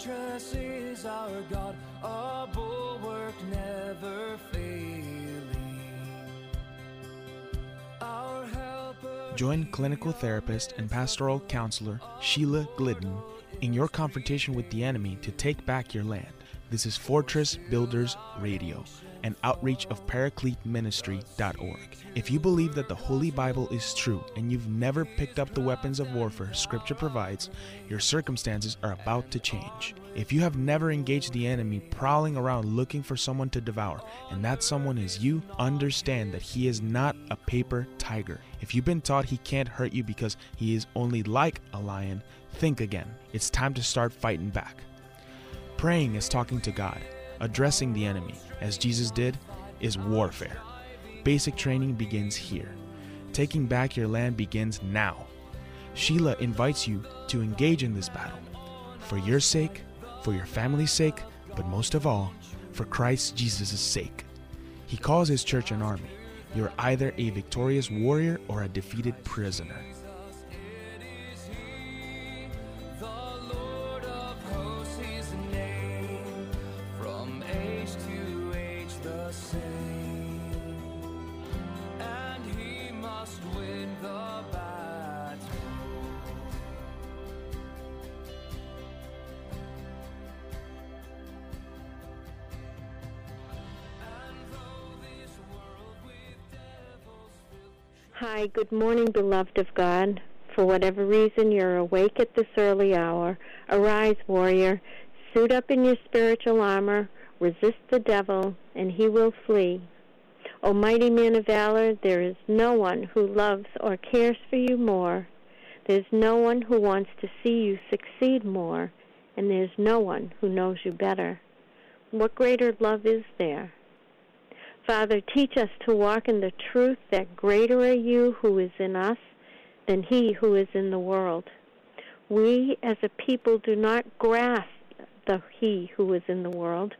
fortress is our God, a bulwark never failing. Our helper. Join clinical therapist and pastoral counselor Sheila Glidden in your confrontation with the enemy to take back your land. This is Fortress Builders Radio, an outreach of ParaCleteMinistry.org. If you believe that the Holy Bible is true and you've never picked up the weapons of warfare Scripture provides, your circumstances are about to change. If you have never engaged the enemy prowling around looking for someone to devour, and that someone is you, understand that he is not a paper tiger. If you've been taught he can't hurt you because he is only like a lion, think again. It's time to start fighting back. Praying is talking to God. Addressing the enemy, as Jesus did, is warfare. Basic training begins here. Taking back your land begins now. Sheila invites you to engage in this battle. For your sake, for your family's sake, but most of all, for Christ Jesus' sake. He calls his church an army. You're either a victorious warrior or a defeated prisoner. Hi, good morning, beloved of God. For whatever reason you're awake at this early hour, arise, warrior, suit up in your spiritual armor, resist the devil, and he will flee. O mighty man of valor, there is no one who loves or cares for you more. There's no one who wants to see you succeed more, and there's no one who knows you better. What greater love is there? Father, teach us to walk in the truth that greater are you who is in us than he who is in the world. We as a people do not grasp the he who is in the world.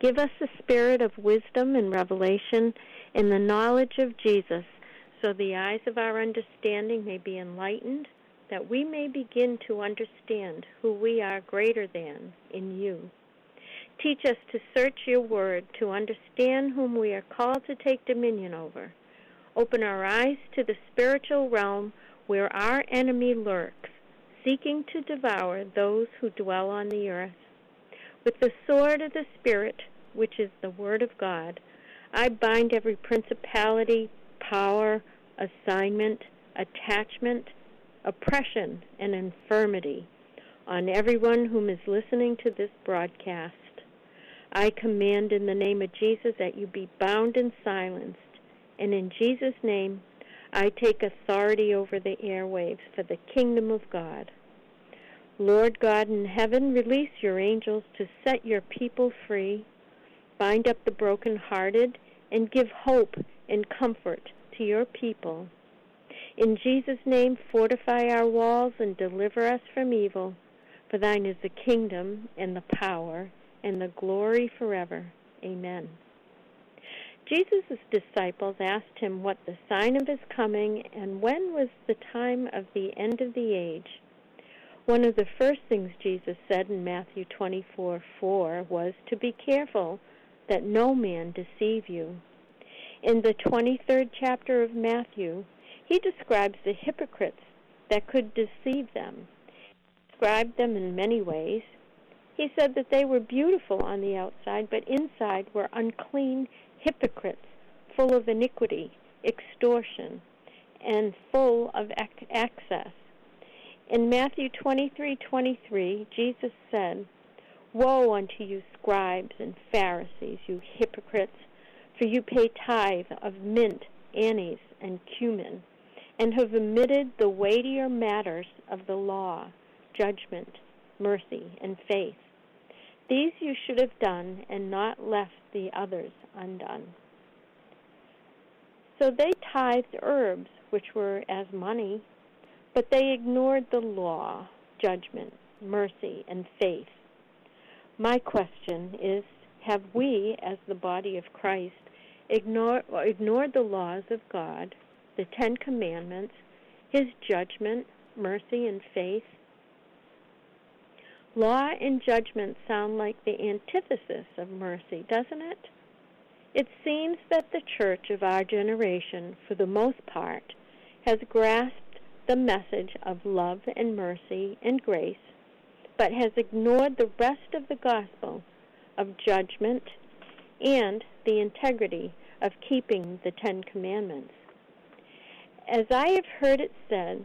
Give us the spirit of wisdom and revelation in the knowledge of Jesus, so the eyes of our understanding may be enlightened, that we may begin to understand who we are greater than in you. Teach us to search your word, to understand whom we are called to take dominion over. Open our eyes to the spiritual realm where our enemy lurks, seeking to devour those who dwell on the earth. With the sword of the Spirit, which is the Word of God, I bind every principality, power, assignment, attachment, oppression, and infirmity on everyone whom is listening to this broadcast. I command in the name of Jesus that you be bound and silenced. And in Jesus' name, I take authority over the airwaves for the kingdom of God. Lord God in heaven, release your angels to set your people free, bind up the brokenhearted, and give hope and comfort to your people. In Jesus' name, fortify our walls and deliver us from evil. For thine is the kingdom and the power and the glory forever. Amen. Jesus' disciples asked him what the sign of his coming and when was the time of the end of the age. One of the first things Jesus said in Matthew 24 4 was to be careful that no man deceive you. In the 23rd chapter of Matthew, he describes the hypocrites that could deceive them. He described them in many ways. He said that they were beautiful on the outside, but inside were unclean hypocrites, full of iniquity, extortion, and full of excess. In Matthew 23:23, Jesus said, "Woe unto you scribes and Pharisees, you hypocrites, for you pay tithe of mint, anise, and cumin, and have omitted the weightier matters of the law, judgment, mercy, and faith. These you should have done and not left the others undone. So they tithed herbs, which were as money, but they ignored the law, judgment, mercy, and faith. My question is have we, as the body of Christ, ignore, ignored the laws of God, the Ten Commandments, His judgment, mercy, and faith? Law and judgment sound like the antithesis of mercy, doesn't it? It seems that the church of our generation, for the most part, has grasped the message of love and mercy and grace, but has ignored the rest of the gospel of judgment and the integrity of keeping the Ten Commandments. As I have heard it said,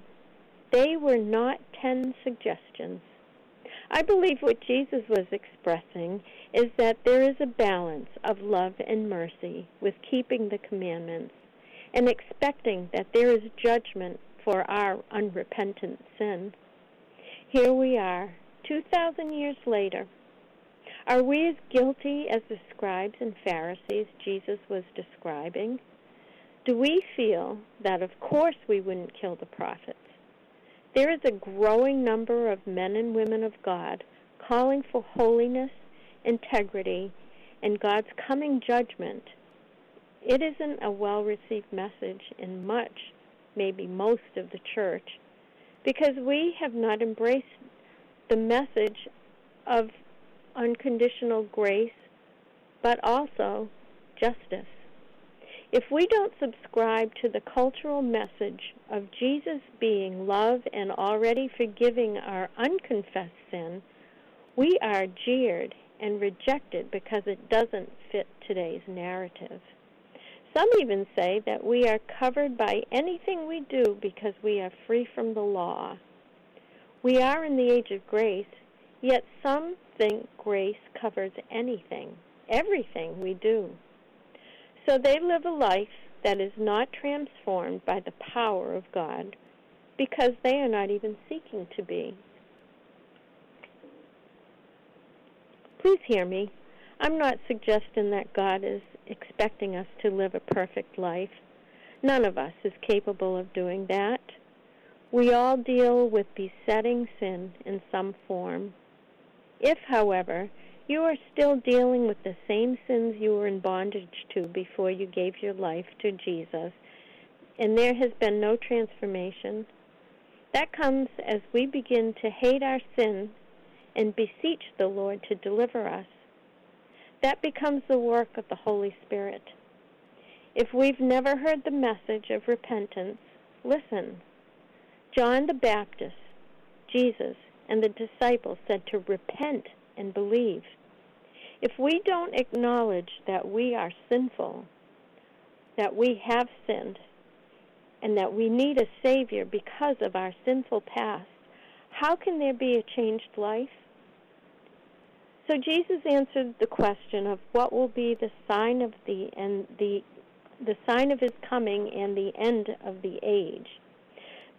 they were not ten suggestions. I believe what Jesus was expressing is that there is a balance of love and mercy with keeping the commandments and expecting that there is judgment for our unrepentant sin. Here we are, 2,000 years later. Are we as guilty as the scribes and Pharisees Jesus was describing? Do we feel that, of course, we wouldn't kill the prophets? There is a growing number of men and women of God calling for holiness, integrity, and God's coming judgment. It isn't a well received message in much, maybe most of the church, because we have not embraced the message of unconditional grace, but also justice. If we don't subscribe to the cultural message of Jesus being love and already forgiving our unconfessed sin, we are jeered and rejected because it doesn't fit today's narrative. Some even say that we are covered by anything we do because we are free from the law. We are in the age of grace, yet some think grace covers anything, everything we do. So they live a life that is not transformed by the power of God because they are not even seeking to be. Please hear me. I'm not suggesting that God is expecting us to live a perfect life. None of us is capable of doing that. We all deal with besetting sin in some form. If, however, you are still dealing with the same sins you were in bondage to before you gave your life to Jesus, and there has been no transformation. That comes as we begin to hate our sin and beseech the Lord to deliver us. That becomes the work of the Holy Spirit. If we've never heard the message of repentance, listen. John the Baptist, Jesus, and the disciples said to repent and believe. If we don't acknowledge that we are sinful, that we have sinned, and that we need a Savior because of our sinful past, how can there be a changed life? So Jesus answered the question of what will be the sign of the and the the sign of his coming and the end of the age.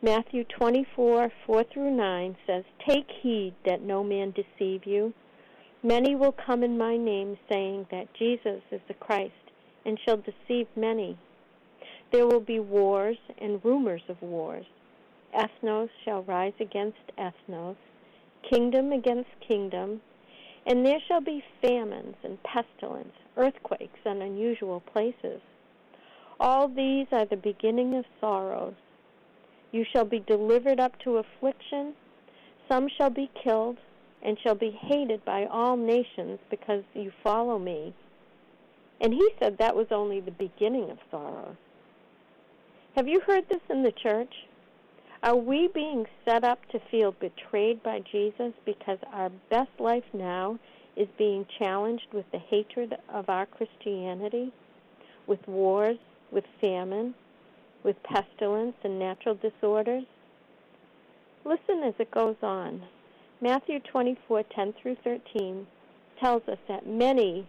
Matthew 24, 4 through 9 says, Take heed that no man deceive you. Many will come in my name, saying that Jesus is the Christ, and shall deceive many. There will be wars and rumors of wars. Ethnos shall rise against ethnos, kingdom against kingdom, and there shall be famines and pestilence, earthquakes, and unusual places. All these are the beginning of sorrows. You shall be delivered up to affliction. Some shall be killed, and shall be hated by all nations because you follow me. And he said that was only the beginning of sorrows. Have you heard this in the church? Are we being set up to feel betrayed by Jesus because our best life now is being challenged with the hatred of our Christianity, with wars, with famine, with pestilence and natural disorders? Listen as it goes on. Matthew 24:10 through 13 tells us that many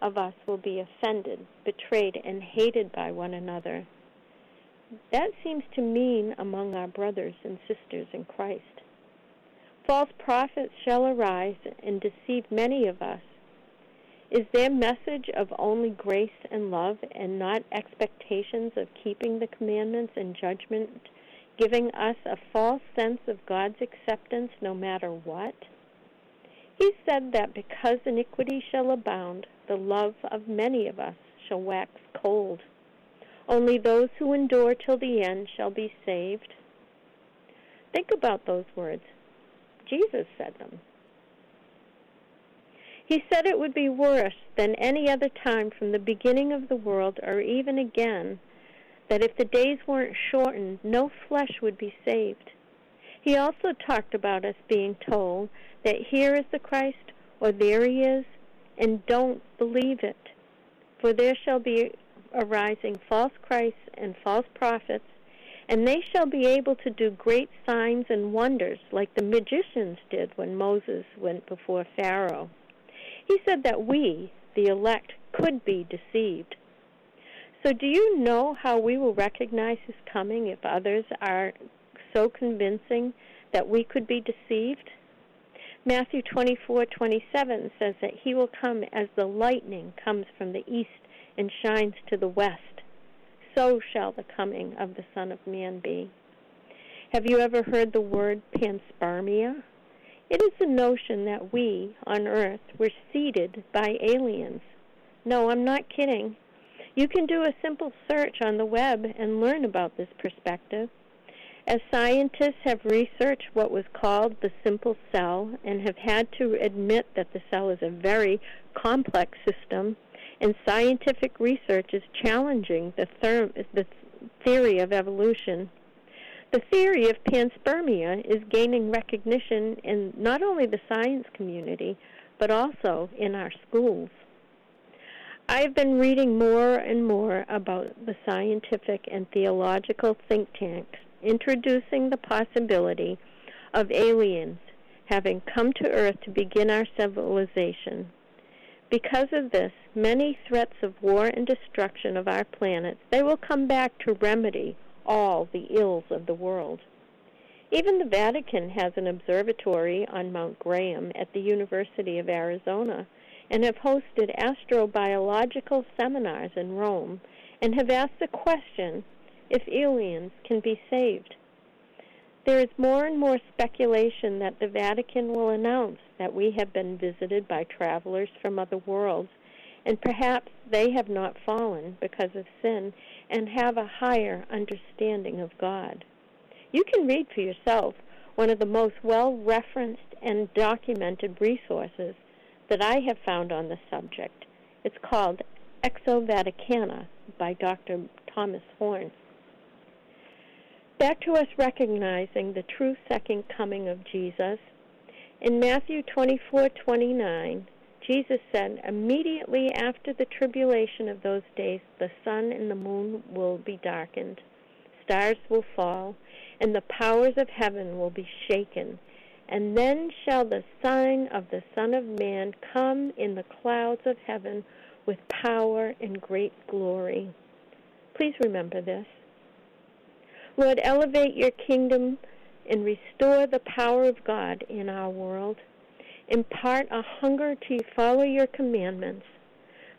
of us will be offended, betrayed, and hated by one another. That seems to mean among our brothers and sisters in Christ. False prophets shall arise and deceive many of us. Is their message of only grace and love and not expectations of keeping the commandments and judgment giving us a false sense of God's acceptance no matter what? He said that because iniquity shall abound, the love of many of us shall wax cold. Only those who endure till the end shall be saved. Think about those words. Jesus said them. He said it would be worse than any other time from the beginning of the world or even again, that if the days weren't shortened, no flesh would be saved. He also talked about us being told that here is the Christ or there he is, and don't believe it. For there shall be arising false Christs and false prophets, and they shall be able to do great signs and wonders like the magicians did when Moses went before Pharaoh. He said that we, the elect, could be deceived. So, do you know how we will recognize his coming if others are so convincing that we could be deceived? Matthew 24:27 says that he will come as the lightning comes from the east and shines to the west. So shall the coming of the Son of Man be. Have you ever heard the word panspermia? It is the notion that we on earth were seeded by aliens. No, I'm not kidding. You can do a simple search on the web and learn about this perspective. As scientists have researched what was called the simple cell and have had to admit that the cell is a very complex system, and scientific research is challenging the, therm- the theory of evolution, the theory of panspermia is gaining recognition in not only the science community, but also in our schools. I've been reading more and more about the scientific and theological think tanks introducing the possibility of aliens having come to Earth to begin our civilization. Because of this, many threats of war and destruction of our planet, they will come back to remedy all the ills of the world. Even the Vatican has an observatory on Mount Graham at the University of Arizona and have hosted astrobiological seminars in Rome and have asked the question if aliens can be saved. There is more and more speculation that the Vatican will announce that we have been visited by travelers from other worlds, and perhaps they have not fallen because of sin and have a higher understanding of God. You can read for yourself one of the most well referenced and documented resources that I have found on the subject. It's called Exo Vaticana by Dr. Thomas Horn. Back to us recognizing the true second coming of Jesus. In Matthew 24:29, Jesus said, Immediately after the tribulation of those days, the sun and the moon will be darkened, stars will fall, and the powers of heaven will be shaken. And then shall the sign of the Son of Man come in the clouds of heaven with power and great glory. Please remember this. Lord, elevate your kingdom and restore the power of God in our world. Impart a hunger to follow your commandments.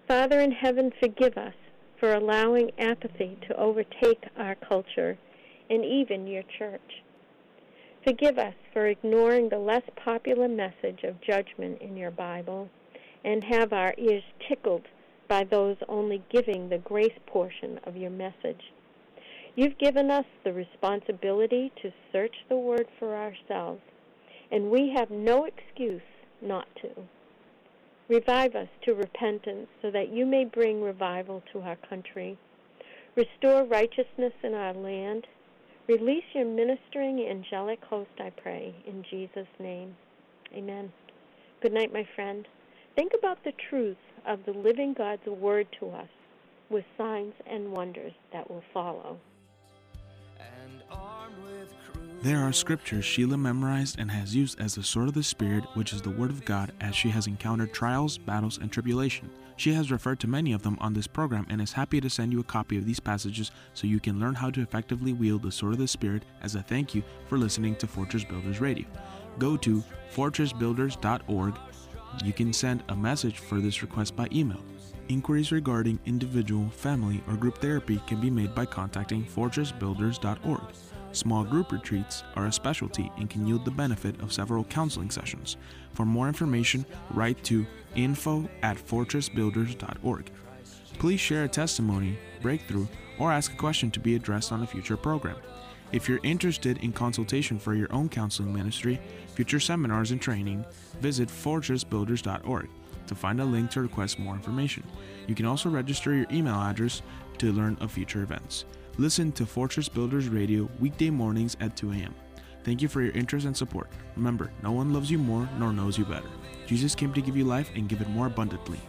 Father in heaven, forgive us for allowing apathy to overtake our culture and even your church. Forgive us for ignoring the less popular message of judgment in your Bible and have our ears tickled by those only giving the grace portion of your message. You've given us the responsibility to search the Word for ourselves, and we have no excuse not to. Revive us to repentance so that you may bring revival to our country. Restore righteousness in our land. Release your ministering angelic host, I pray, in Jesus' name. Amen. Good night, my friend. Think about the truth of the living God's word to us with signs and wonders that will follow. and armed with There are scriptures Sheila memorized and has used as the sword of the Spirit, which is the Word of God, as she has encountered trials, battles, and tribulation. She has referred to many of them on this program and is happy to send you a copy of these passages so you can learn how to effectively wield the sword of the Spirit as a thank you for listening to Fortress Builders Radio. Go to fortressbuilders.org. You can send a message for this request by email. Inquiries regarding individual, family, or group therapy can be made by contacting fortressbuilders.org. Small group retreats are a specialty and can yield the benefit of several counseling sessions. For more information, write to info at fortressbuilders.org. Please share a testimony, breakthrough, or ask a question to be addressed on a future program. If you're interested in consultation for your own counseling ministry, future seminars, and training, visit fortressbuilders.org. to find a link to request more information. You can also register your email address to learn of future events. Listen to Fortress Builders Radio weekday mornings at 2 a.m. Thank you for your interest and support. Remember, no one loves you more nor knows you better. Jesus came to give you life and give it more abundantly.